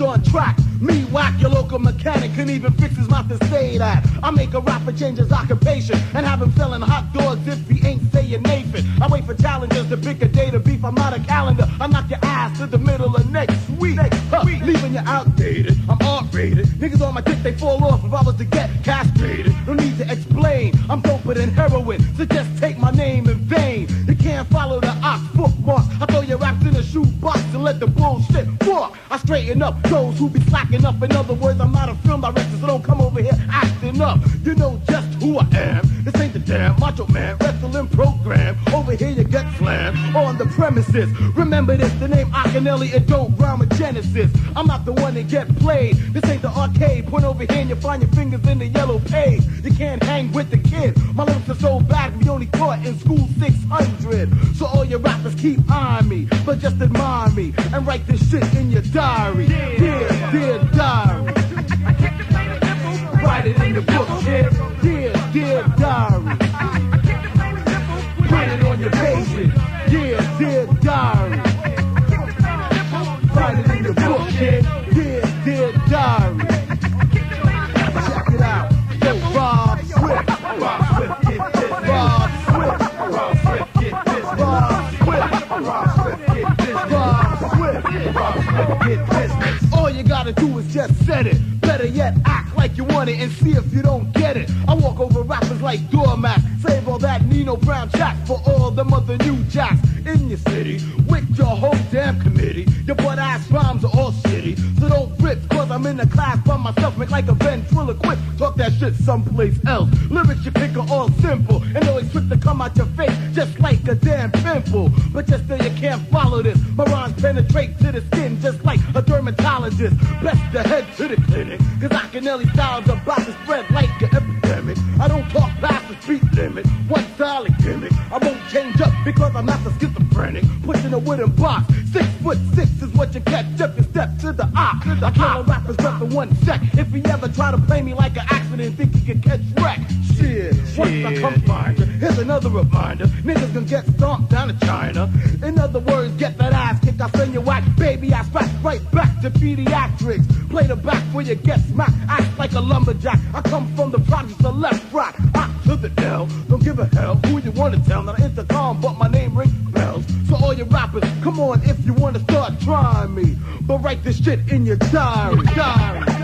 on track. Me whack your local mechanic can even fix his mouth to say that. I make a rapper change his occupation and have him selling hot dogs if he ain't saying Nathan. I wait for challengers to pick a day to beef. I'm not a calendar. I knock your ass to the middle of next week. Next Huh, leaving you outdated. I'm R-rated. Niggas on my dick they fall off if I was to get castrated. No need to explain. I'm doper than heroin, so just take my name in vain. You can't follow the ox footmarks. I throw your raps in a shoebox and let the bullshit walk. I straighten up those who be slacking up. In other words, I'm not a film director, so don't come over here acting up. You know just who I am. This ain't the damn macho man wrestling program. Over here you get on the premises. Remember this, the name Akinelli, it don't rhyme with Genesis. I'm not the one that get played. This ain't the arcade. Point over here and you find your fingers in the yellow page. You can't hang with the kid. My lyrics are so bad, we only caught in school 600. So all your rappers keep eyeing me, but just admire me and write this shit in your diary. Dear, dear diary. Write it in the book, kid. Dear, dear diary. And see if you don't get it. I walk over rappers like doormats. Save all that Nino Brown chat for all them other new jacks in your city. With your whole damn committee. Your butt ass rhymes are all shitty. So don't rip, cause I'm in the class by myself. Make like a ventriloquist. Talk that shit someplace else. Lyrics you pick are all simple. And always quick to come out your face just like a damn pimple. But just so you can't follow this. My rhymes penetrate to the skin just like a dermatologist. Best to head to the clinic. Akinelli styles about to spread like an epidemic. I don't talk past the speed limit. One solid gimmick. I won't change up because I'm not the schizophrenic. Pushing a wooden box. Six foot six is what you catch if you step to the eye. I kill a rapper's breath in one sec. If he ever try to play me like an accident, think he can catch wreck. Shit, once I come find you, here's another reminder. Niggas gonna get stomped down to China. In other words, get that ass kicked. I send you whack, baby. I scratch right back to pediatrics. Play the back where you get smacked. Act like a lumberjack. I come from the projects of left rock. Hot to the L. Don't give a hell who you wanna tell. Not an intercom, but my name rings bells. So all you rappers, come on if you wanna start trying me. But write this shit in your diary. diary. Hey,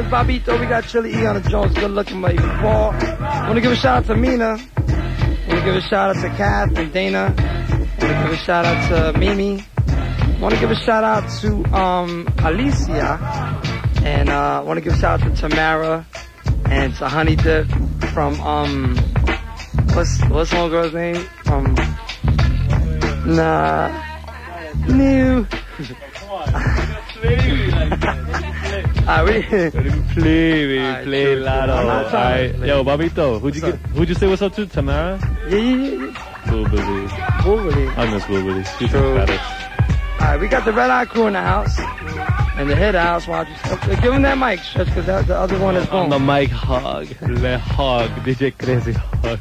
is Bobbito. We got Chili E on the Jones. Good looking baby Paul. Want to give a shout out to Mina. Want to give a shout out to Kath and Dana. Want to give a shout out to Mimi. Want to give a shout out to um Alicia. And uh, want to give a shout out to Tamara and to Honey Dip from um what's what's one girl's name from nah new. I really play, baby, Alright, play true, true. loud. I'm not trying to Alright, play. yo, Bobbito, who'd you get, who'd you say what's up to? Tamara? yeah yeah yeah. yeah. Cool, I miss Wilbur. She's True. better. All right, we got the Red Eye Crew in the house and the Hit House. Watch yourself. Give him that mic, Stretch, because the other one is On the mic hog, le hog, DJ Crazy Hog.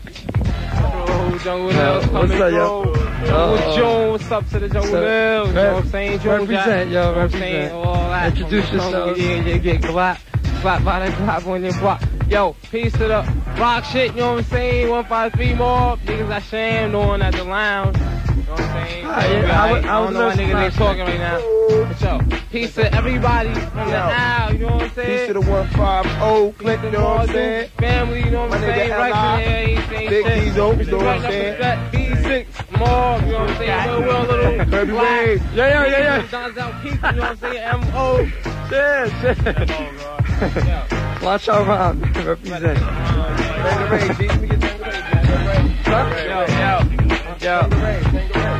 Bro, Jungle Uh, Hill, what's up, yo? Uh, June, what's up to the What's up? You know what I'm saying? June Represent, yo, Jack, you know what I'm represent. saying? All that. Introduce From the yourselves. Yeah, yeah, get clap. Clap by the clap on your block. Yo, peace to the rock shit, you know what I'm saying? 153 more. Niggas I sham, doing at the lounge. You know what I'm saying? Ah, yeah, I was- I I don't know why niggas ain't talking right now. But yo, peace to everybody from the Yo. aisle, you know what I'm saying? Peace to the 150 Click, you know what I'm saying? Family, you know what I'm saying? Right L.I., there, saying Big. D's Oaks, you know what I'm saying? with that B6, Mob, you know what I'm saying? Little Will, little Black. Wade. Yeah, yeah, yeah, yeah. Out peace, you know what I'm saying? M.O. Shit, shit. Yo. Watch out around. Represent. Tangeray, G. Let me get Tangeray. Yo, yo,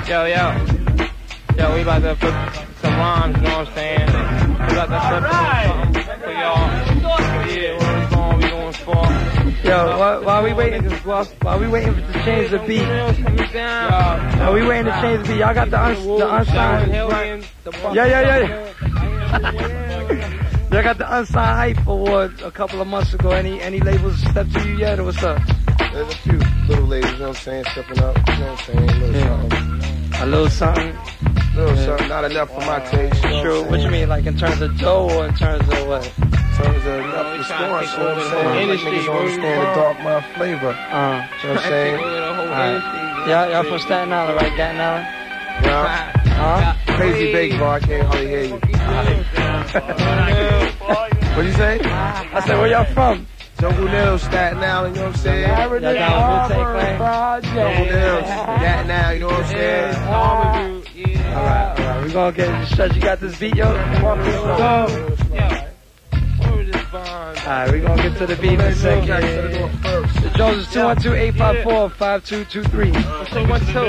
yo, yo, yo. We about to put some rhymes, you know what I'm saying? We about to flip something for y'all. Yeah, where we going, we going for. Yo, while, while we waiting, while we waiting for to change the beat, Coming while we waiting to change the beat, y'all got the, uns, the unsigned. Yeah, yeah, yeah, yeah. Y'all got the unsigned hype award a couple of months ago. Any any labels stepped to you yet, or what's up? There's a few little ladies, you know what I'm saying, stepping up, you know what I'm saying, little Yeah. something. A little something. Little Yeah. something, not enough for my taste, you know Sure. what What you mean, like in terms of dough or in terms of what? In terms of enough we trying to you know what over I'm the saying? whole Like industry, niggas don't where we understand the dark mouth flavor, you know Uh, what I'm saying? Alright. y'all, y'all from Staten Island, right? Staten Island? Yeah. Huh? Crazy big bro, I can't hardly hear you. What'd you say? I said, where y'all from? Jungle Nails, Staten Island, you know what I'm saying? Y'all down with Wu-Tang Jungle Nails, that now, you know what I'm saying? Yeah. Alright, alright. We gonna get stretch. You got this beat, yo? Yo, yo. Is this bond? Alright, we're gonna get to the beat in a second. The. The Jones is 212-854-5223. One two one two,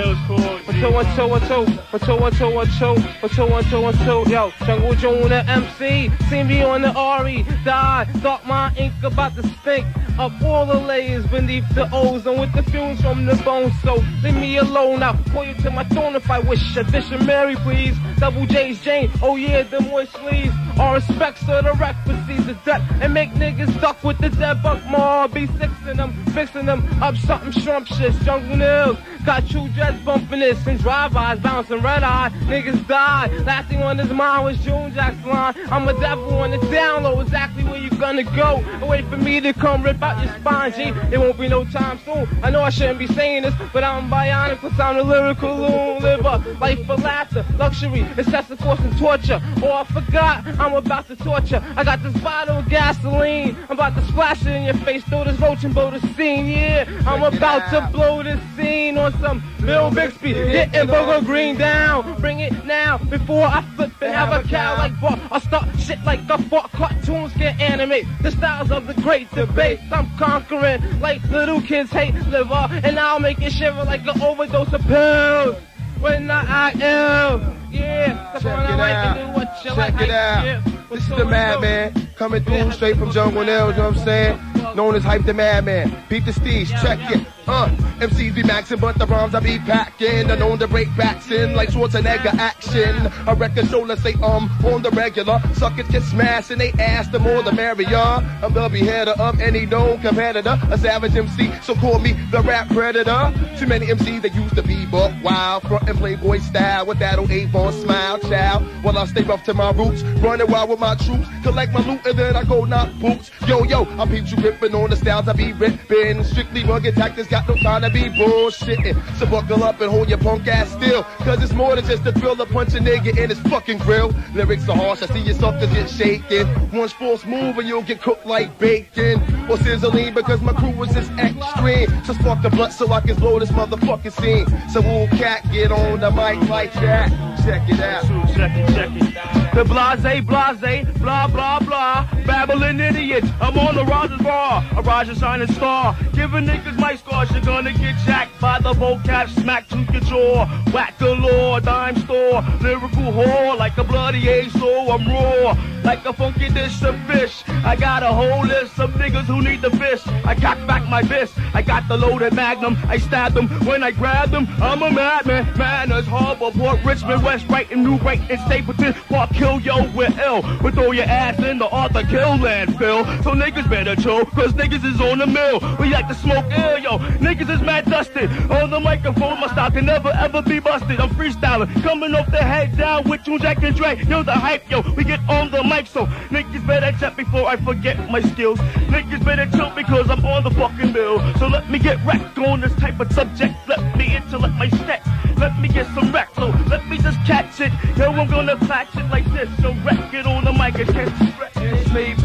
one two one two one two, one two one two one two, one two one two one two. Yo, Jungle the MC, see me on the RE, die, thought my ink about to stink up all the layers beneath the ozone with the fumes from the bones. So leave me alone. I'll pull you to my throne if I wish. A dish of Mary, please. Double J's Jane. Oh yeah, the moist sleeves. All respects to the proceeds to death and make niggas stuck with the dead buck more. Be sixing them, fixing them up something scrumptious. Jungle nails. Got true dreads bumping this and drive-bys bouncing red eye. Niggas died. Last thing on his mind was June Jack's line. I'm a devil on the down low. Exactly where you gonna go. Wait for me to come rip out your spine, G. It won't be no time soon. I know I shouldn't be saying this, but I'm bionic cause I'm the lyrical loon. Live a life for laughter, luxury, excessive force and torture. Oh, I forgot, I'm about to torture. I got this bottle of gasoline. I'm about to splash it in your face, throw this roach and blow the scene. Yeah, I'm about to blow this scene on some Bill Bixby. Getting Bogo Green down. Bring it now before I flip and have a cow like Buck. I start shit like the fuck. Cartoons can animate the styles of the great debate. I'm conquering like little kids hate liver, and I'll make it shiver like an overdose of pills. When I am, yeah, Check on the it out. do what you Check like. it out. Yeah. This is the Madman coming through straight from Jungle Nails, you know what I'm saying? Known as Hype the Madman. Beat the Steez, check it. Uh, MCs be maxing, but the rhymes I be packing. I known to break backs in like Schwarzenegger action. A record show, let's say um, on the regular. Suckers get smashed and they ass, the more the merrier. I'm the beheader of any known competitor. A savage MC, so call me the rap predator. Too many MCs that used to be buck wild, front and playboy style with that old Avon smile, child. While I stay rough to my roots, running wild with my troops, collect my loot and then I go knock boots. Yo, yo, I peep you ripping on the styles I be ripping. Strictly rugged tactics, got no time to be bullshitting. So buckle up and hold your punk ass still, cause it's more than just a thrill to punch a nigga in his fucking grill. Lyrics are harsh, I see your suckers get shaken. One false move and you'll get cooked like bacon. Or sizzling because my crew was just extreme. So spark the blunt so I can blow this motherfucking scene. So we'll cat get on the mic like that. Check it out. Check it, it. The blase, blase, blah, blah, blah. Babbling idiots. I'm on the Rogers bar. A Roger shining star. Giving niggas my scars. You're gonna get jacked by the vocab smack to your jaw. Whack galore, dime store. Lyrical whore like a bloody ace. So I'm raw. Like a funky dish of fish. I got a whole list of niggas who need the fish. I cock back my fist. I got the loaded magnum. I stabbed them when I grabbed them. I'm a madman. Manners, Harbor, Port Richmond, West Brighton, New Brighton, Stapleton, Park Hill, yo, we're ill. We throw your ass in the Arthur Kill landfill. So niggas better chill, cause niggas is on the mill. We like to smoke ill, yo. Niggas is mad dusted. On the microphone, my style can never ever be busted. I'm freestyling, coming off the head down with June Jack and Dre. Yo, the hype, yo. We get on the mic, so niggas better check before I forget my skills. Niggas better chill because I'm on the fucking bill. So let me get wrecked on this type of subject. Let me intellect my stats. Let me get some wreck, so let me just catch it. Yo, I'm gonna patch it like this. So wreck it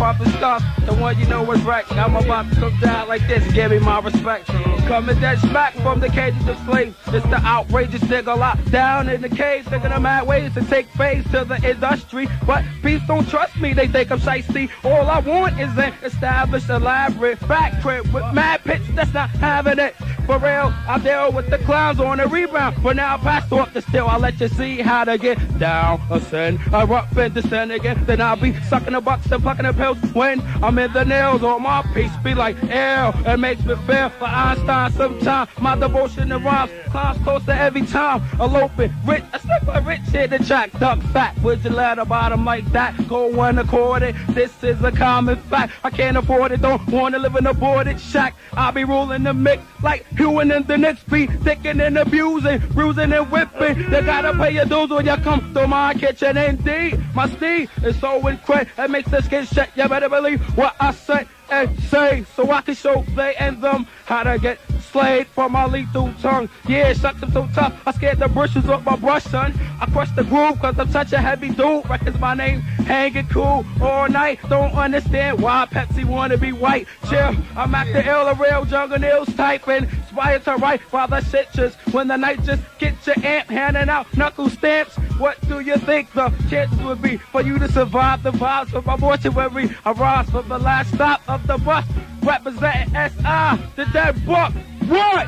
Papa Stuff, the one you know was right. I'm about to come down like this, give me my respect. Coming that smack from the cages of slaves. It's the outrageous nigga locked down in the cage, thinking mad ways to take phase to the industry. But peace don't trust me, they think I'm shiesty. All I want is an established, elaborate back trip with mad pitch that's not having it. For real, I deal with the clowns on the rebound. But now I pass off the still, I'll let you see how to get down. Ascend, I rock and descend again. Then I'll be sucking the bucks and plucking the pills when I'm in the nails on my piece. Be like, ew, it makes me feel for Einstein sometimes. My devotion to rhymes climbs closer every time. A Eloping, rich, I step a rich shit the track, duck fat. Would you let a bottom like that go one accorded? This is a common fact. I can't afford it, don't wanna live in a boarded shack. I'll be ruling the mix like Hewing and the next beat, thinking and abusing, bruising and whipping. You gotta pay your dues when you come through my kitchen. Indeed, my steed is so incredible. It makes the skin shake. You better believe what I say say, so I can show they and them how to get slayed from my lethal tongue. Yeah, shucks, I'm so tough. I scared the bushes with my brush, son. I crush the groove cause I'm such a heavy dude. Records my name, hanging cool all night. Don't understand why Pepsi wanna be white. Chill, I'm at the ill, a real jungle nails typing. Inspired to write while the shit just when the night just gets your amp handing out knuckle stamps. What do you think the chances would be for you to survive the vibes of my mortuary? I rise from the last stop of the bus, representing SI, the dead book. What?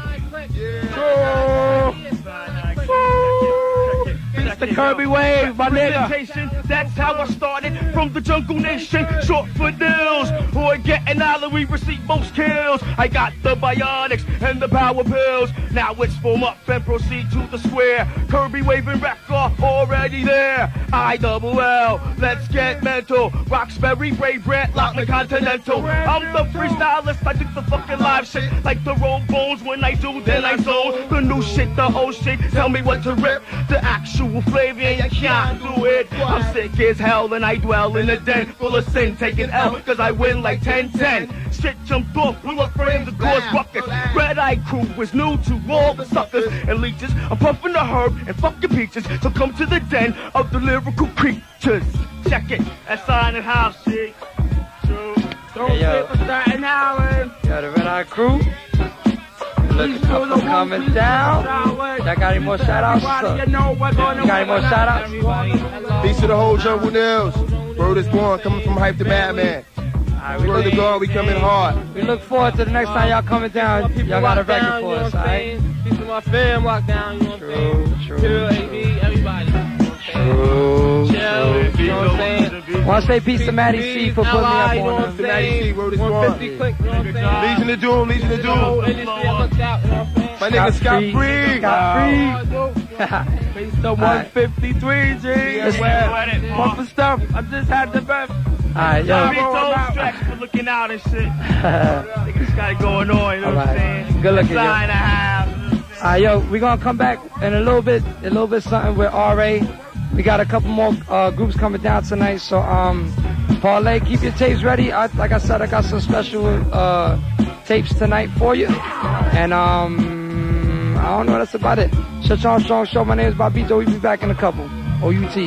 It's the Kirby wave, my nigga. That's how I started from the jungle nation. Short for deals, or getting all the we receive most kills. I got the bionics and the power pills. Now it's form up and proceed to the square. Kirby waving record already there. I double L, let's get mental. Roxbury, Ray Brant, Lockman Continental. I'm the freestylist, I do the fucking live shit. Like the roll bones when I do, then I zone. The new shit, the old shit, tell me what to rip. The actual flavor, and you can't do it. I'm sick as hell and I dwell in a den full of sin, taking L, cause I win like 10-10. Shit jumped off, blew up frames and caused ruckus. Red Eye Crew was new to all the suckers and leeches. I'm puffing the herb and fucking peaches, so come to the den of the lyrical creatures. Check it, that's sign and house shit. True. Don't Hey, yo. for Staten Island. Yo, the Red Eye Crew. Looking up and coming down. Y'all got any more shout outs? You know got any more shout outs? Peace to the whole Jungle Nails. Word is born, coming from Hype to Batman. Alright, we, Word to God, we coming hard. we look forward to the next time y'all coming down. Y'all got a record for us, alright? Peace to my fam, lockdown, you know what I'm saying? True, true, true. AB, everybody. True. Chill, you know what I'm saying? Want to say peace to Maddie C for putting me up you know what on I'm them. Maddie C, saying? word is born. click, you know what I'm? Legion of Doom, Legion of The whole Doom. Industry, I looked out, you know what I'm? My nigga Scott Free. Scott Free. Peace to 153, G. Yes, Well, Pumping stuff, I just had the best. Alright, yo. Big toe stretch for looking out and shit. Niggas got it going on, you know what I'm Alright. saying? Good looking, yo. Sign and a half. Alright, yo, we gonna come back in a little bit, a little bit something with RA. We got a couple more uh, groups coming down tonight, so um, Parlay, keep your tapes ready. I, like I said, I got some special uh, tapes tonight for you, and um, I don't know. That's about it. Shut your strong show. My name is Bobbito. We'll be back in a couple. OUT.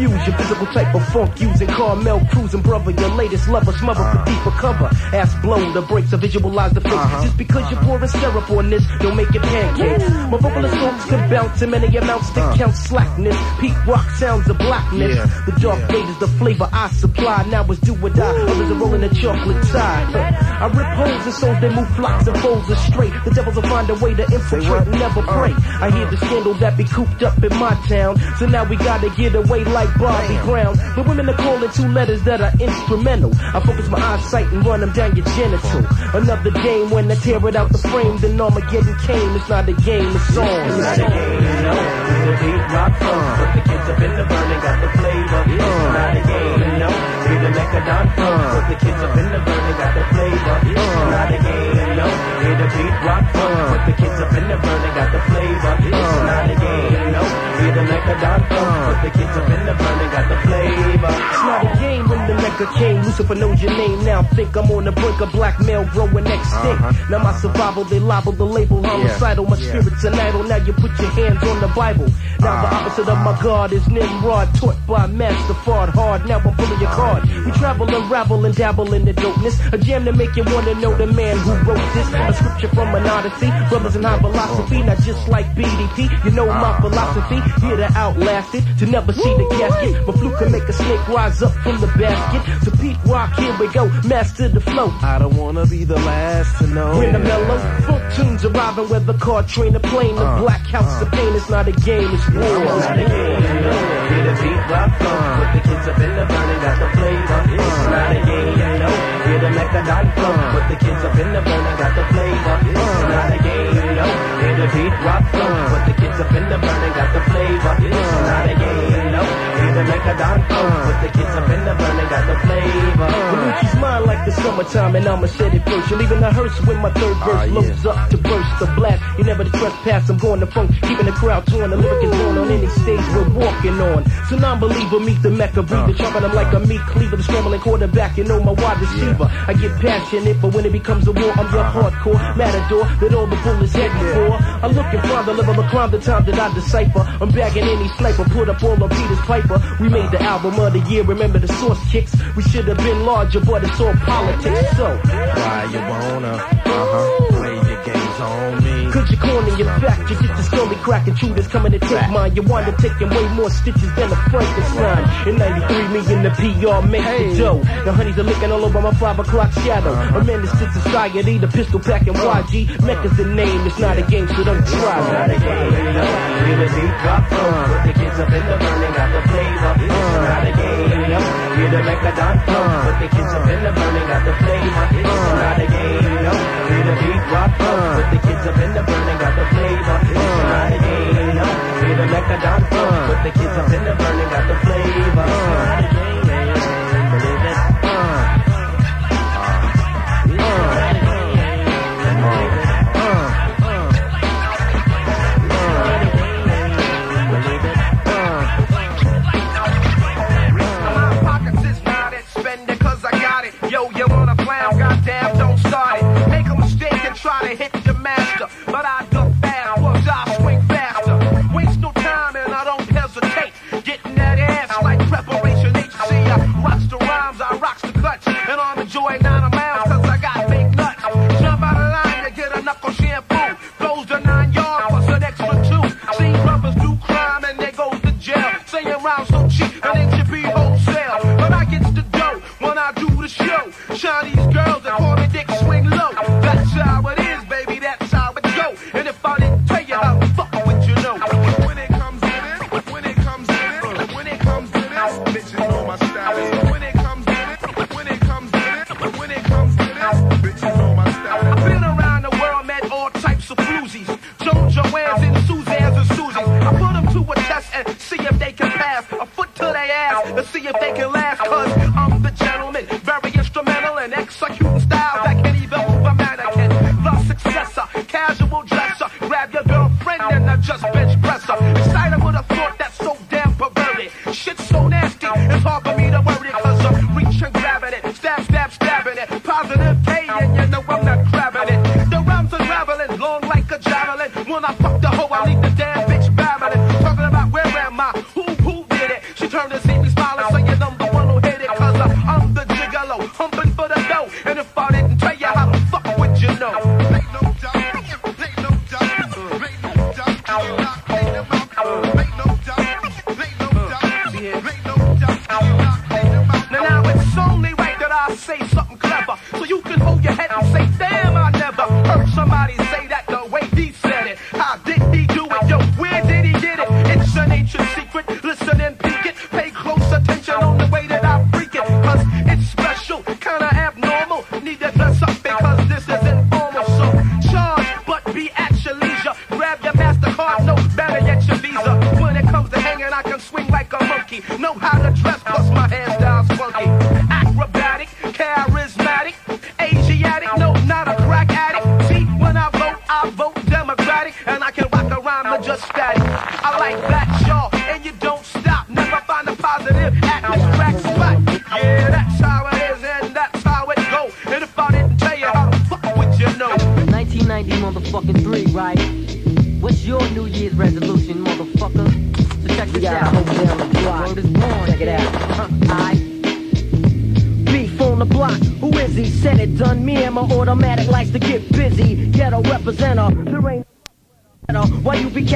The Mecca fusion, physical type of funk using Carmel cruising, brother. Your latest lover, smother for deeper cover. Ass blown, the brakes to visualize the face. Just because you're pouring syrup on this, don't make it pancakes. My vocal assaults can bounce in many amounts that count slackness. Peak rock sounds of blackness. Yeah. The dark fade is the flavor I supply. Now it's do or die. Others are rolling the chocolate tide. I rip holes in souls, they move flocks and folds straight. The devils will find a way to infiltrate, never pray. I hear the scandal that be cooped up in my town. So now we gotta get away like Bobby Brown. But women are calling two letters that are instrumental. I focus my eyesight and run them down your genital. Another game when I tear it out the frame, then Armageddon came. It's not a game, it's on. It's not a game, no. It's a Pete Rock funk. But the kids up in the burning got the flavor. It's not a game, no. Hear the Mecca Don funk. But the kids up in the burning got the flavor. It's not a game, no. Hear the Pete Rock funk. But the kids up in the burning got the flavor. It's not a game, no. The Mecca Don funk. But the kids up in the burning got the flavor. It's not a game when the Mecca came. Lucifer knows your name now. Think I'm on the brink of blackmail, growing extinct. Now my survival, they libel the label homicidal. My spirit's an idol. Oh, now you put your hands on the Bible. Now the uh-huh. opposite of my God is Nimrod, taught by Master Fard Hard. Now I'm pulling your card. Uh-huh. We travel and ravel and dabble in the dopeness. A jam to make you wanna know the man who wrote this. A scripture from an odyssey. Brothers in high oh. philosophy, not just like BDP. You know my uh-huh. philosophy. Here to outlast it, to never see the casket. My flute can make a snake rise up from the basket. To Pete Rock, here we go, master the flow. I don't wanna be the last to know. When the mellow funk tunes arriving, whether car, train, or plane, the uh, black house uh. of pain is not a game, it's war. It's not a game, no. Hear the Pete Rock funk. Uh. Put the kids up in the burning, got the flavor. It's not a game, no. Hear the Mecca Don funk. Put the kids up in the burning, got the flavor. It's not a game, no. The Pete Rock funk. Put the kids up in the burning, got the flavor. It's not a game, no. Hear the Mecca Don funk. Put the kids up in the burning, got the flavor. Luigi's mine like the summertime, and I'ma set it first. You're leaving the hearse when my third ah, verse loads up to burst the blast. You never the trespass, I'm going to funk, keeping the crowd torn. The lyric is born on any stage we're walking on. So non-believer meet the Mecca breather, uh. chopping them like a meat cleaver, the scrambling quarterback, you know my wide receiver. I get passionate, but when it becomes a war, I'm your uh-huh. hardcore matador that all the bullets heading for. I look and find the level of crime, the time that I decipher. I'm bagging any sniper, put up all of Peter's Piper. We made the album of the year, remember the source kicks? We should have been larger, but it's all politics, so. Why you wanna, uh-huh, play your games on me? Cause you're corner your back, you get the scully cracking shooters coming to take mine. You wind up taking way more stitches than a Frankenstein. In 93, me and the PR make the dough. The honeys are licking all over my 5 o'clock shadow. A menace to society, the pistol packing YG. Mecca's the name, it's not a game, so don't It's try. not a game. Hear the rock funk. Put the kids up in the burning, got the flavor. It's not a game, no. Hear the Mecca Don funk. Put the kids up in the burning, got the flavor. It's uh. not a game, no. Hear the Pete Rock funk. Uh. Put the kids up in the burning, got the flavor. It's uh. not a game, no. Hear the Mechadon funk. Put the kids up in the burning, got the flavor. It's not a game, try to hit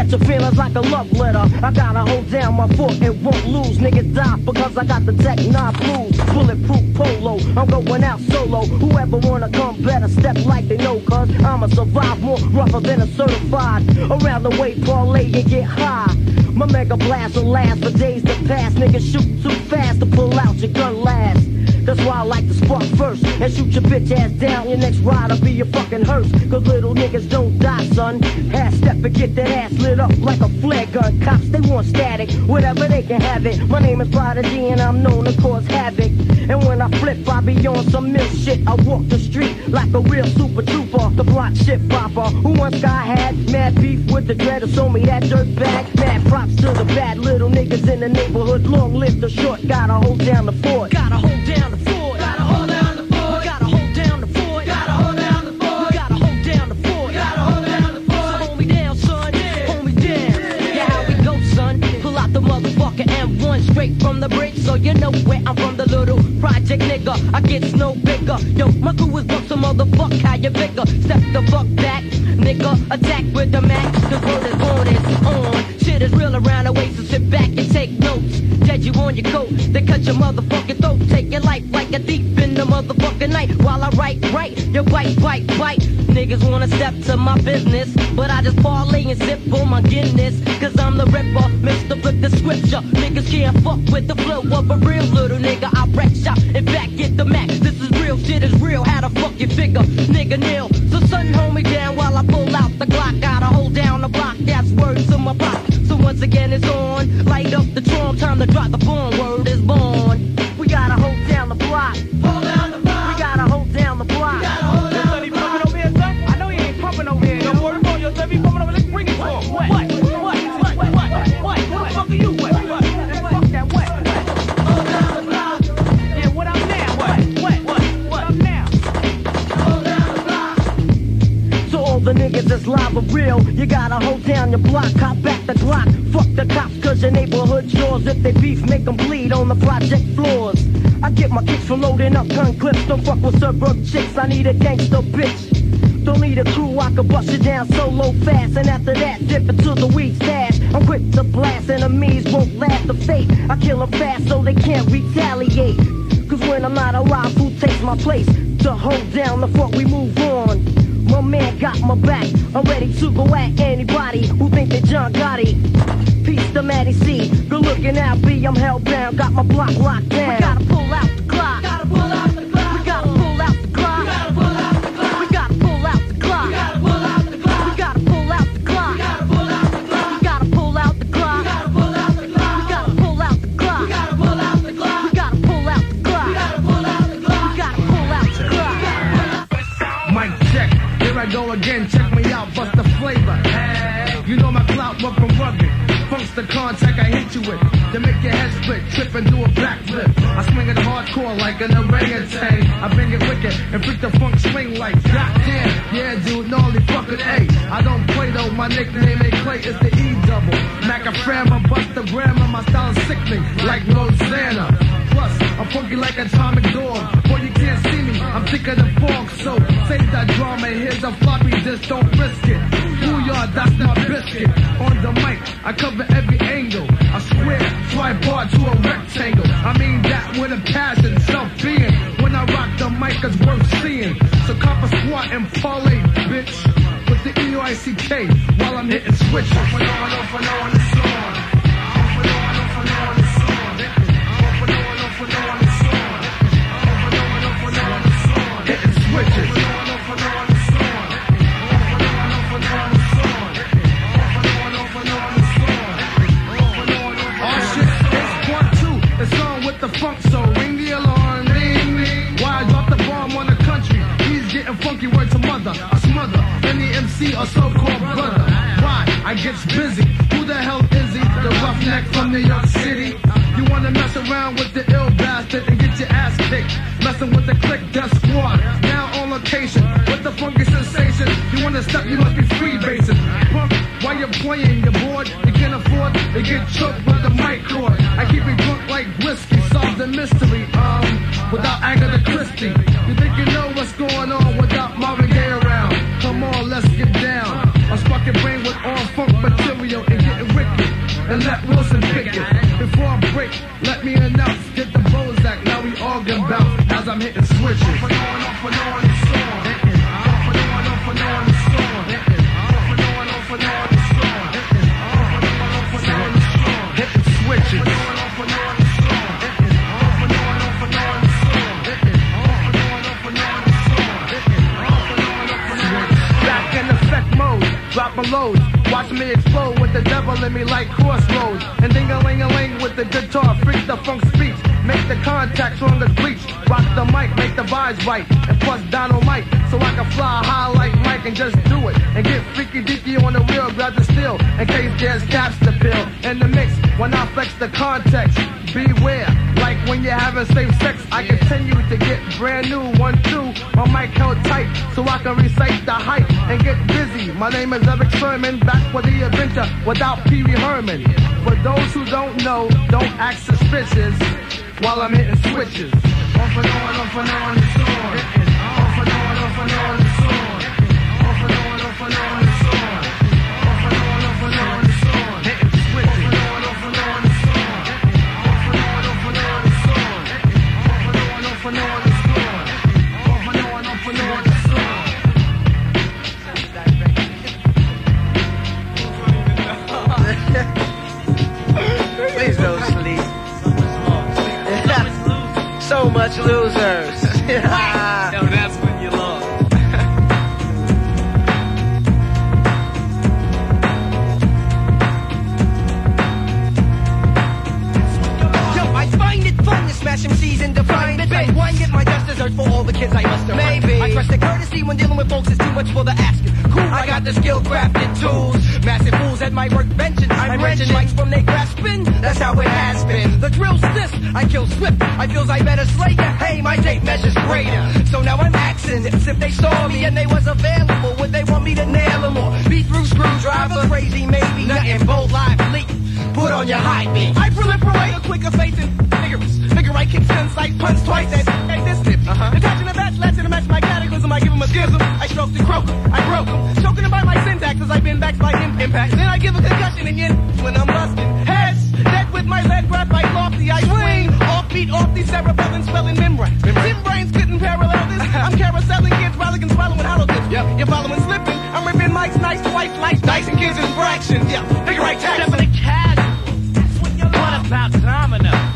Why you be catching feelings like a love letter? I gotta hold down my foot and won't lose. Niggas die because I got the tech nine blues. Bulletproof polo. I'm going out solo. Whoever wanna come better step like they know. Cause I'ma survive more rougher than a certified. Around the way, parlay and get high. My mega blast will last for days to pass. Niggas shoot too fast to pull out your gun last. That's why I like to spark first and shoot your bitch ass down. Your next ride'll be your fucking hearse. Cause little niggas don't die, son. Half step and get that ass lit up like a flare gun. Cops, they want static. Whatever they can have it. My name is Prodigy and I'm known to cause havoc. And when I flip, I be on some mill shit. I walk the street like a real super trooper. The block shit popper. Who once I had mad beef with the dreader, so me that dirt bag. Mad props to the bad little niggas in the neighborhood. Long live the short, gotta hold down the fort. Gotta hold down the fort. Straight from the bridge, so you know where I'm from. The little project nigga, I get no bigger. Yo, my crew is buck, so motherfuck how you bigger. Step the fuck back, nigga. Attack with the Mac. The word is on, it's on. Shit is real around the way, so sit back and take notes. Dead you on your coat, they cut your motherfucking throat. Take your life like a thief in the motherfucking night. While I write, right, you bite, bite, bite. Niggas wanna step to my business, but I just parlay and sip on my Guinness. Cause I'm the ripper, Mr. Flip the scripture. Niggas can't fuck with the flow of a real little nigga. I wreck shop, in fact, get the max. This is real, shit is real. How the fuck you figure? Nigga nil. So son, hold me down while I pull out the Glock. Gotta hold down the block, that's words to my block. So once again it's on, light up the drum, time to drop the bomb. Word is born. We gotta hold down the block. Live or real, you gotta hold down your block, cop back the Glock. Fuck the cops, cause your neighborhood's yours. If they beef, make them bleed on the project floors. I get my kicks from loading up gun clips. Don't fuck with suburb chicks, I need a gangster bitch. Don't need a crew, I can bust you down solo fast. And after that, dip into the weed stash. I'm quick to blast, enemies won't last the fate. I kill them fast so they can't retaliate. Cause when I'm not alive, who takes my place? To hold down the fuck we move on. My man got my back. I'm ready to go at anybody who think they John Gotti. Peace to Maddie C. Good looking out, B. I'm hellbound. Got my block locked down. We gotta pull out the clock. Gotta pull out an orangutan. I bang it wicked and freak the funk swing like goddamn. Yeah, dude, gnarly fucking A. I don't play though, my nickname ain't Clay, it's the E double. Macaframa, bust the grammar, my style is sickening like Rosanna. Plus, I'm funky like atomic dog. Boy, you can't see me, I'm thick of the fog, so save that drama. Here's a floppy disk, don't risk it. Booyah, that's my biscuit. On the mic, I cover every angle. I swear, tripod to a rectangle. I mean that with a passion, it's worth seeing. So cop a squat and parlay, bitch. With the E-U-I-C-K, while I'm hitting switches. Busy. Who the hell is he? The roughneck from New York City. You wanna mess around with the ill bastard and get your ass kicked. Messing with the click, death squad. Now on location with the funky sensation. You wanna step, you must be freebasing. Punk, while you're playing, you're bored. You can't afford to get choked by the mic cord. I keep it drunk like whiskey, solve the mystery. Um, without Agatha Christie. You think you know what's going on my. Watch me explode with the devil in me like crossroads. And ding a ling a ling with the guitar, freak the funk speech. Make the contacts on the bleach. Rock the mic, make the vibes right. And plus dynamite, so I can fly high like Mike and just do it. And get freaky deaky on the wheel, grab the steel. In case there's caps to fill. In the mix, when I flex the context, beware. Like when you're having safe sex, I continue to get brand new one, two. My mic held tight, so I can recite the hype and get busy. My name is Eric Sherman, back for the adventure without Pee Wee Herman. For those who don't know, don't act suspicious while I'm hitting switches. Off and on, off and on, it's on. Off and on, off and on, it's on. Off and on, off and on, it's on. Off and on, off and on, it's on. Off and on, off and on, it's on. Off and on, off and on, it's on. Much losers. No, that's when you lost. Yo, I find it fun to smash MCs and define bits like one. Get my just dessert for all the kids I must have Maybe. I trust the courtesy when dealing with folks is too much for the asking. Cool, I got the skill crafted tools. Massive fools at my workbench and I'm wrenching mics from they grasping. That's how it has been. The drill's this. I kill swift. I feels I better slay ya. Hey, my tape measures greater. So now I'm axing if if they saw me and they was available, would they want me to nail them or be through screwdriver? Crazy maybe, nothing bold live leak. Put on your high beam. I proliferate a quicker face and vigorous. Figure I kick sense like punch twice as hey, this tip. Uh-huh. Attaching a batch, letting to match my cataclysm. I give him a schism. I stroke the croak. I broke him. Choking him by my syntax as I've been backed by im- impact. Then I give a concussion and yin when I'm busting. Heads, dead with my lead graphite lofty. I swing off beat off these cerebellum spelling membrane. Tim brains couldn't parallel this. I'm carouseling kids, rollicking, swallowing hollow tips. Yep. You're following slipping. I'm ripping mics nice twice, slice, dicing kids in fractions. Yeah, figure right tax. To casual. What about domino?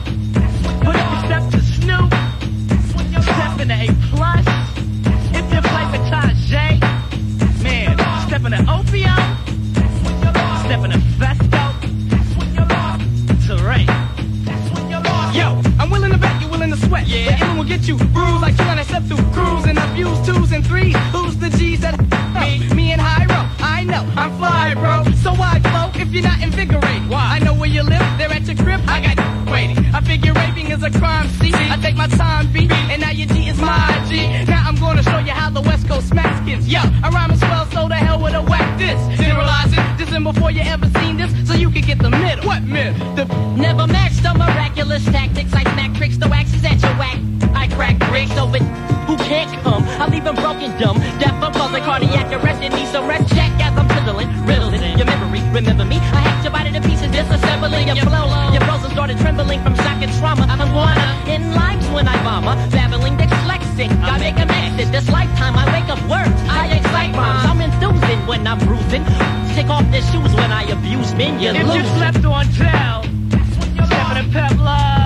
You bruised like trying to step through crews and abuse twos and threes. Who's the G's that me? Me and Hyro. I know, I'm fly, bro. So why flow if you're not invigorated? Why? I know where you live, they're at your crib. I got waiting. I figure raping is a crime, see? I take my time, beat, and now your G is my G. Now I'm gonna show you how the West Coast smacks kids. Yo, I rhyme as well, so the hell with a whack this. Generalize it, this and before you ever seen this, so you can get the middle. What mid? The Never matched the miraculous tactics. Broken, dumb, deaf, or buzzing, cardiac arrest. You need some rest. Check as I'm fiddling, riddling your memory. Remember me? I hacked your body to pieces, disassembling your flow. Your frozen started trembling from shock and trauma. I'm one in limes when I bomber, babbling dyslexic. I make a mess. In this lifetime, I wake up words. I excite rhymes. I'm enthusing when I'm bruising. Take off their shoes when I abuse men. You If you slept on Del, stepping Pep Love,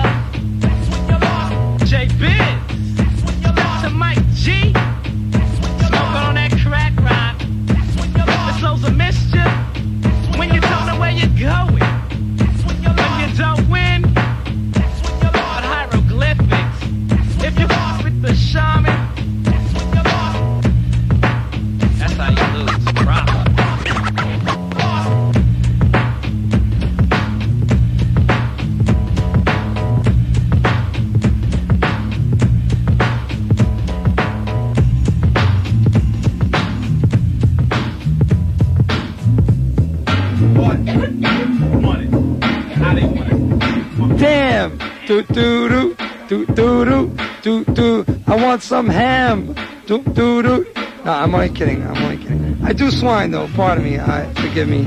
want some ham. Do do do. No, I'm only kidding. I'm only kidding. I do swine though. Pardon me. I forgive me.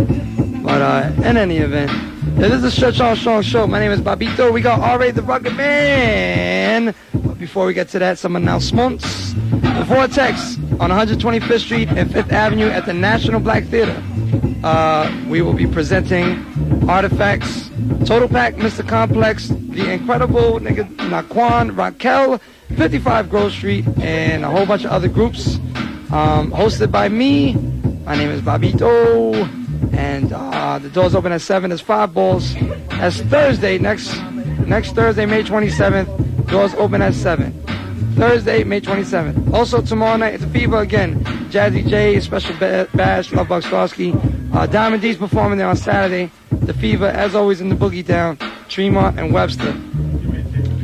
But uh, in any event, this is Stretch Armstrong show. My name is Bobbito. We got R.A. the Rugged Man. But before we get to that, some announcements. The Vortex on 125th Street and 5th Avenue at the National Black Theater. Uh, we will be presenting Artifacts, Total Pack, Mr. Complex, The Incredible nigga Naquan, Raquel, 55 Grove Street, and a whole bunch of other groups. Um, hosted by me. My name is Bobbito. And uh, the doors open at 7. There's five balls. That's Thursday, next next Thursday, May 27th. Doors open at 7. Thursday, May 27th. Also tomorrow night, it's a fever again. Jazzy Jay, Special Ba- Bash, Love Starsky. Uh, Diamond D's performing there on Saturday. The Fever, as always, in the Boogie Down. Tremont and Webster.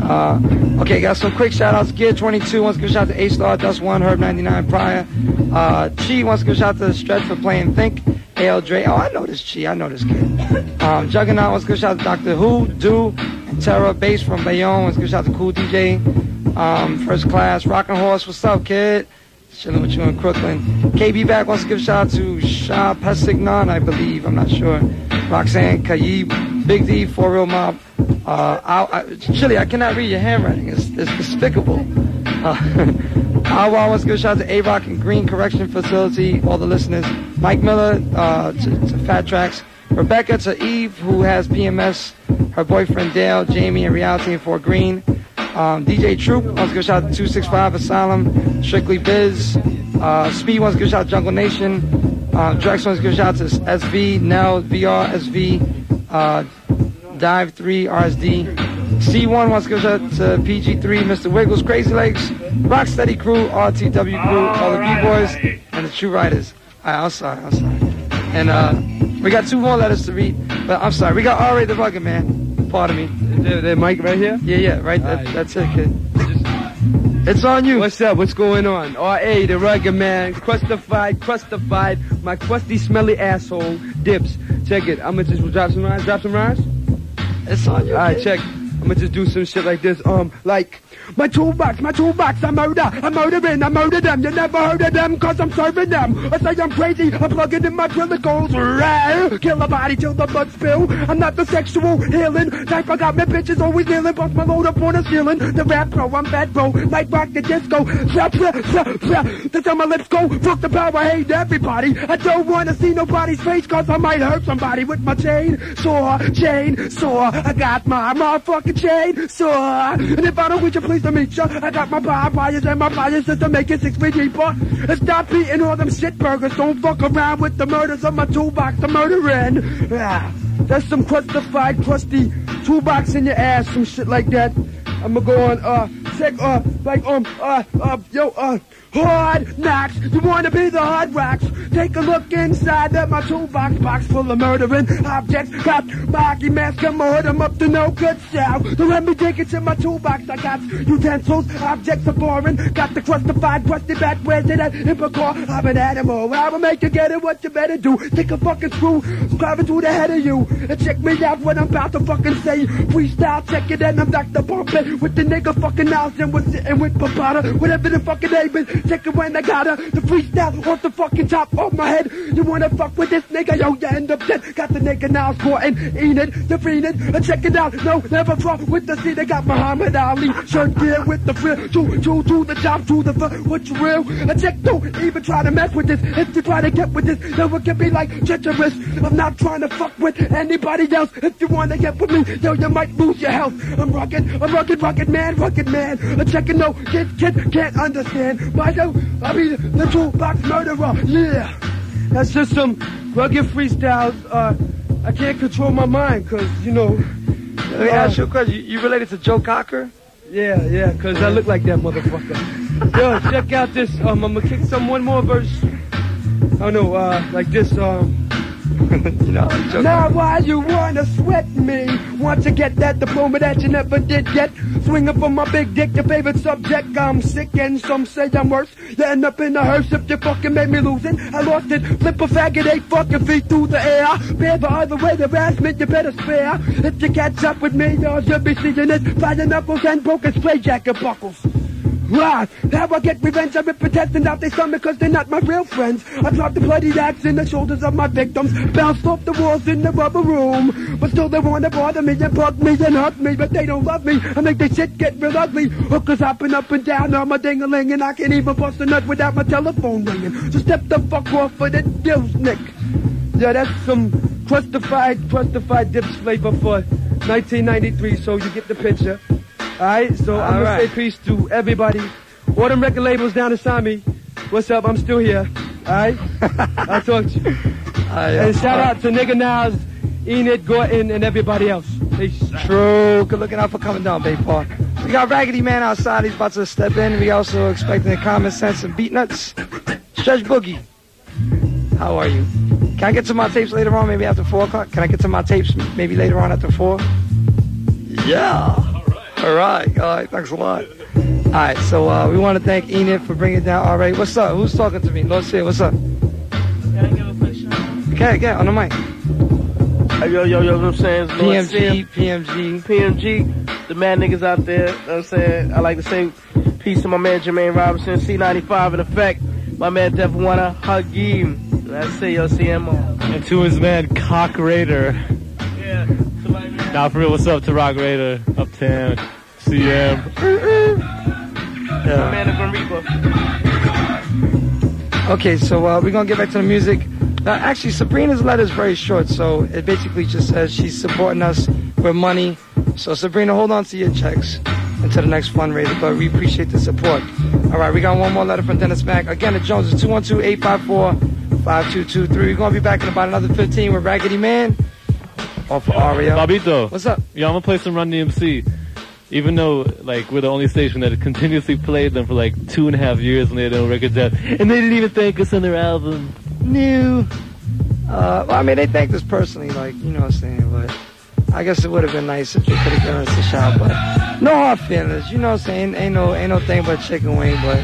Uh, okay, got some quick shout outs. Gear 22 wants to give a shout out to A Star, Dust 1, Herb 99 Prior. Uh, Chi wants to give a shout out to Stretch for playing Think. AL Dre. Oh, I know this Chi. I know this kid. Um, Juggernaut wants to give a shout out to Doctor Who, Do, and Terra. Bass from Bayonne wants to give a shout out to Cool DJ. Um, first class. Rockin' Horse. What's up, kid? Chilling with you in Brooklyn. KB back wants to give a shout out to Shah Pesignan, I believe. I'm not sure. Roxanne Kayib, Big D, Four Real Mob. Uh, I, I, Chili, I cannot read your handwriting. It's, it's despicable. Uh, Awa wants to give a shout out to A-Rock and Green Correction Facility, all the listeners. Mike Miller uh, to, to Fat Tracks. Rebecca to Eve, who has PMS. Her boyfriend Dale, Jamie, and Reality in Fort Greene. Um, DJ Troop wants to give a shout out to 265 Asylum. Strictly Biz. Uh, Speed wants to give a shout out to Jungle Nation. Uh, Drex wants to give a shout out to SV, Nell, VR, SV. Uh, Dive 3, RSD. C1 wants to give a to PG3, Mr. Wiggles, Crazy Legs, Rocksteady Crew, RTW Crew, all the B-Boys, and the True Riders. Alright, I'm sorry, I'm sorry. And uh, we got two more letters to read, but I'm sorry. We got R.A. the Rugged Man. Pardon me. The, the mic right here? Yeah, yeah, right. That, that's it, kid. It's on you. What's up? What's going on? R.A. the rugged man, crustified, crustified, my crusty, smelly asshole dips. Check it. I'm gonna just drop some rhymes. Drop some rhymes. It's on you. All right, check. I'm gonna just do some shit like this. Um, like. My toolbox, my toolbox, I'm murder, I'm murdering, I murder them. You never heard of them, cause I'm serving them. I say I'm crazy, I'm plugging in my goes rare. Kill a body till the blood spill. I'm not the sexual healing type, I got my bitches always kneeling. Bust my load up on the ceiling. The rap pro, I'm bad bro, night rock the disco. Zap, zap, zap, zap. That's how my lips go. Fuck the power, I hate everybody. I don't wanna see nobody's face, cause I might hurt somebody with my chain. Saw, chain, saw. I got my motherfucking chain, saw. And if I don't reach you, please to meet ya. I got my bias and my bias is to make it six feet deeper. And stop eating all them shit burgers. Don't fuck around with the murders of my toolbox. The murdering. Ah, that's some crustified, crusty toolbox in your ass. Some shit like that. I'ma go on, uh, check, uh, like, um, uh, uh, yo, uh, hard knocks. You wanna be the hard rocks? Take a look inside of my toolbox, box full of murdering objects. Got Marky mask, I'ma hood 'em up to no good shout. Don't let me dig into my toolbox. I got utensils, objects are boring. Got the crustified, crusty back, where's it at? Impicore, I'm an animal. I will make you get it, what you better do. Take a fucking screw, drive it through the head of you. And check me out what I'm about to fucking say. Freestyle, check it, and I'm Dr. Bumpin' with the nigga fucking house and was sitting with Papata. Whatever the fucking name is, check it when I got her. The freestyle off the fucking top of my head. You wanna fuck with this nigga? Yo, you end up dead. Got the nigga now sporting, Enid, the and check it out. No, never fuck with the scene. They got Muhammad Ali, shirt gear with the frill. True, true, to the job, to the fuck. What you real? I check don't even try to mess with this. If you try to get with this, then it can be like treacherous. I'm not trying to fuck with anybody else. If you wanna get with me, yo, you might lose your health. I'm rockin', I'm rockin', rockin' man, rockin' man. I'm checking no, kid, kid, can't understand. Why do I be the toolbox murderer? Yeah. That's just some rugged freestyles. Uh, I can't control my mind, cause, you know. Let me ask you a question. You, you related to Joe Cocker? Yeah, yeah, cause I look like that motherfucker. Yo, check out this. Um, I'm gonna kick some one more verse. I don't know, uh, like this. Um. you know, now why you wanna sweat me? Want to get that diploma that you never did get? Swinging for my big dick, your favorite subject. I'm sick and some say I'm worse. You end up in a hearse if you fucking made me lose it. I lost it. Flip a faggot, eight fucking feet through the air. Bear the other way, the harassment you better spare. If you catch up with me, y'all should be seeing it. Flying knuckles and broken spray jacket buckles. Right, how I get revenge, I rip protesting out their stomach cause they're not my real friends. I drop the bloody axe in the shoulders of my victims, bounced off the walls in the rubber room. But still they wanna bother me and bug me and hurt me, but they don't love me. I make their shit get real ugly. Hookers hopping up and down on my ding-a-ling and I can't even bust a nut without my telephone ringing. So step the fuck off of the dills, Nick. Yeah, that's some crustified, crustified dips flavor for 1993, so you get the picture. Alright, so I'm gonna say peace to everybody. All them record labels down beside me. What's up? I'm still here. Alright? I'll talk to you. and shout out to Nigga Nas, Enid, Gorton, and everybody else. Peace. True. Good looking out for coming down, Bay Park. We got Raggedy Man outside. He's about to step in. We also expecting Common Sense and Beatnuts. Stretch Boogie. How are you? Can I get to my tapes later on, maybe after 4 o'clock? Can I get to my tapes maybe later on after 4? Yeah. All right. All right. Thanks a lot. All right. So uh, we want to thank Enid for bringing it down. All right. What's up? Who's talking to me? Let's see. What's up? Okay. Get on the mic. Hey, yo, yo, yo, you know what I'm saying? It's Lord PMG, PMG. PMG, the mad niggas out there, you know what I'm saying? I like to say peace to my man Jermaine Robinson, C95 in effect. My man Def Wanna Hugim. That's it, yo, CMO. And to his man, Cock Raider. Yeah. Now for real, what's up to Rock Raider, Uptown, CM. My man the Grim Okay, so uh, we're gonna get back to the music. Uh, actually, Sabrina's letter is very short, so it basically just says she's supporting us with money. So Sabrina, hold on to your checks until the next fundraiser, but we appreciate the support. All right, we got one more letter from Dennis Mack. Again, the Jones is 212-854-5223. We're gonna be back in about another 15 with Raggedy Man. Off of Aria. Bobbito. What's up? Yo, I'm gonna play some Run DMC. Even though, like, we're the only station that continuously played them for like two and a half years when they had no records out. And they didn't even thank us on their album. New. Uh, well, I mean, they thanked us personally, like, you know what I'm saying, but I guess it would have been nice if they could have given us a shot, but no hard feelings, you know what I'm saying? Ain't no, ain't no thing but chicken wing, but,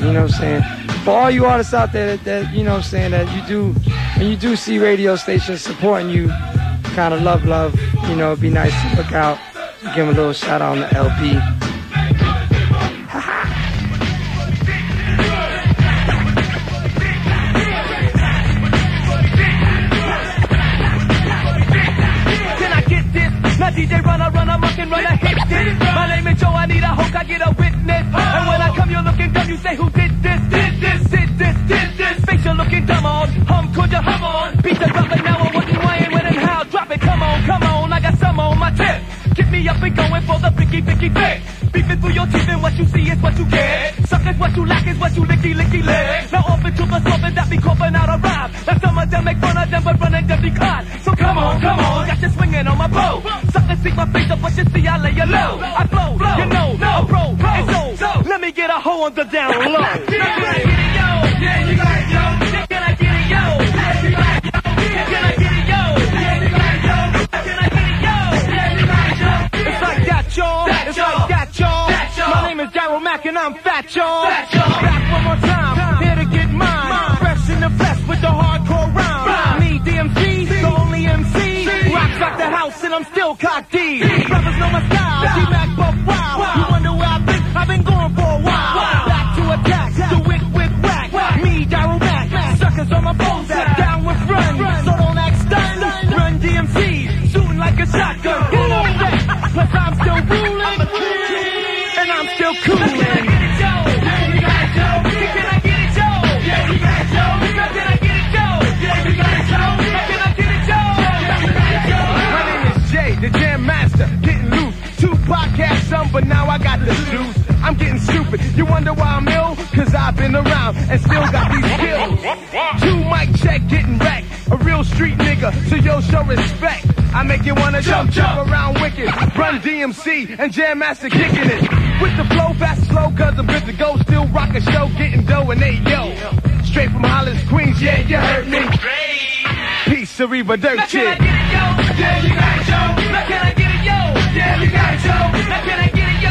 you know what I'm saying? For all you artists out there that, that you know what I'm saying, that you do, when you do see radio stations supporting you, kind of love, love, you know, it'd be nice to look out, give him a little shout out on the LP. Can I get this? Now DJ run, I run, I'm mucking, run, I hit this. My name is Joe, I need a hook, I get a witness. And when I come, you're looking dumb, you say who did this? Did this, did this, did this. Face you're looking dumb on, hum, could you hum on? Me up and going for the picky, picky fit. Beefing through your teeth and what you see is what you get. Suck is what you lack is what you licky, licky lick. Now off into the slope and that be coughing out a rhyme. Now some of them make fun of them but running them decline. So come on, come on, got you swinging on my bow. Suck and see my face up, but you see I lay you low. I flow, you know, no, bro, and so, let me get a hoe on the down low. I get it, yo? Yeah, you got it, yo. Can I get like that, y'all. Like that, y'all. My name is Darryl Mack and I'm fat, y'all. Back one more time, here to get mine. Fresh in the flesh with the hardcore rhyme. Me, DMC, the only MC. Rocks like the house and I'm still cock D. but now I got the juice. I'm getting stupid. You wonder why I'm ill? Cause I've been around and still got these skills. Two mic check, getting wrecked. A real street nigga, so yo show respect. I make you wanna jump, jump around wicked. Run DMC and Jam Master kicking it. With the flow, fast and slow, cause I'm good to go. Still rock a show, getting dough and they yo. Straight from Hollis, Queens, yeah, you heard me. Peace, Cerebra, dirt chick. Yeah, you got it, yo. Now can I get it, yo? Yeah, you got it, yo. Now can I get it, yo?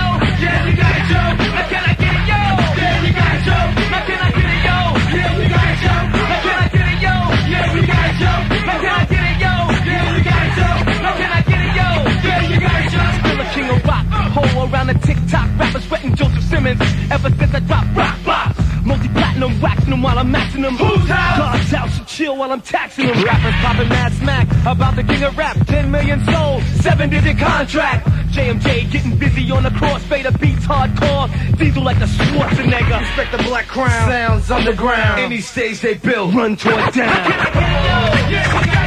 around the TikTok rappers sweating Joseph Simmons ever since I dropped rock blocks. Multi-platinum, waxing them while I'm maxing them. Who's out? God's out, so chill while I'm taxing them. Rappers popping mad smack about the king of rap. 10 million sold, seven digit contract. JMJ getting busy on the crossfader beats hardcore. Diesel like the Schwarzenegger. Respect the black crown. Sounds underground. Any stage they build, run to it down. Yo,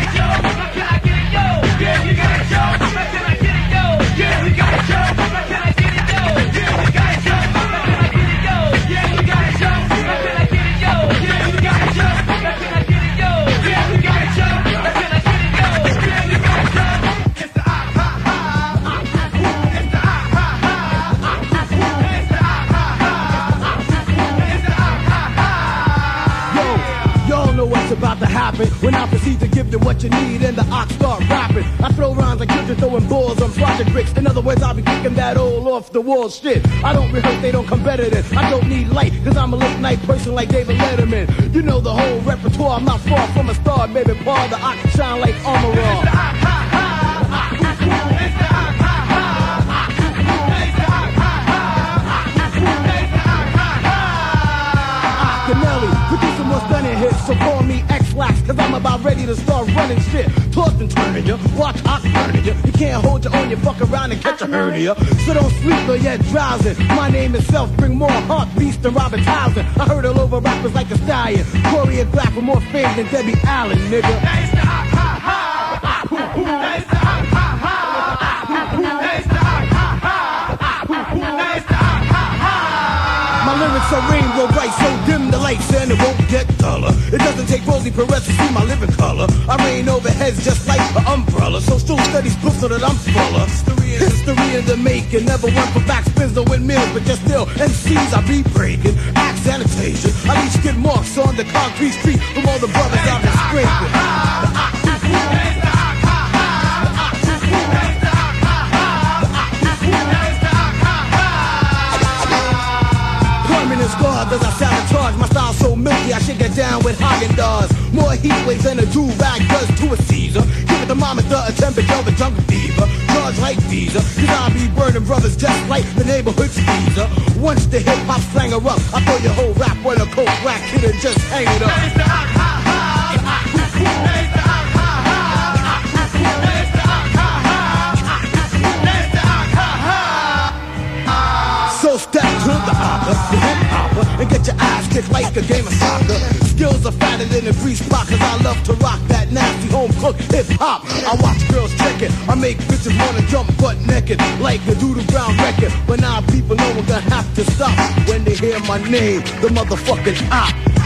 when I proceed to give you what you need and the ox start rapping. I throw rhymes like children throwing balls on project bricks. In other words, I'll be kicking that old off the wall shit. I don't rehearse, they don't come better than. I don't need light, cause I'm a late night person like David Letterman. You know the whole repertoire, I'm not far from a star, baby. Paul, the ox shine like armor raw. Canelli, cause I'm about ready to start running shit. Tossed and turning ya, watch ox burning ya. You can't hold your own, you fuck around and catch a hernia. So don't sleep or yet drowsing. My name itself bring more heart beats than Robert Townsend. I heard all over rappers like a stallion. Choreograph with more fame than Debbie Allen, nigga. My lyrics are rainbow bright, so dim the lights and it won't get duller. It doesn't take Rosie Perez to see my living color. I rain over heads just like an umbrella, so still studies proof so that I'm fuller. History in the making, never one for backspins or windmills, but just still MCs I be breaking. Axe sanitation, I leave skid marks on the concrete street from all the brothers I've been scraping. so milky I should get down with Häagen-Dazs. More heat waves than a do rag does to a Caesar. Give it the thermometer a temperature of a jungle fever. Charge like Visa, cause I be burning brothers just like the neighborhood skeezer. Once the hip hop slang her up, I throw your whole rap on a coke rack kid and just hang it up. So like a game of soccer. Skills are fatter than a grease spot, cause I love to rock that nasty home cooked hip hop. I watch girls check it, I make bitches wanna jump butt naked, like a doodle brown record. But now people know we're gonna have to stop when they hear my name, the motherfucking op.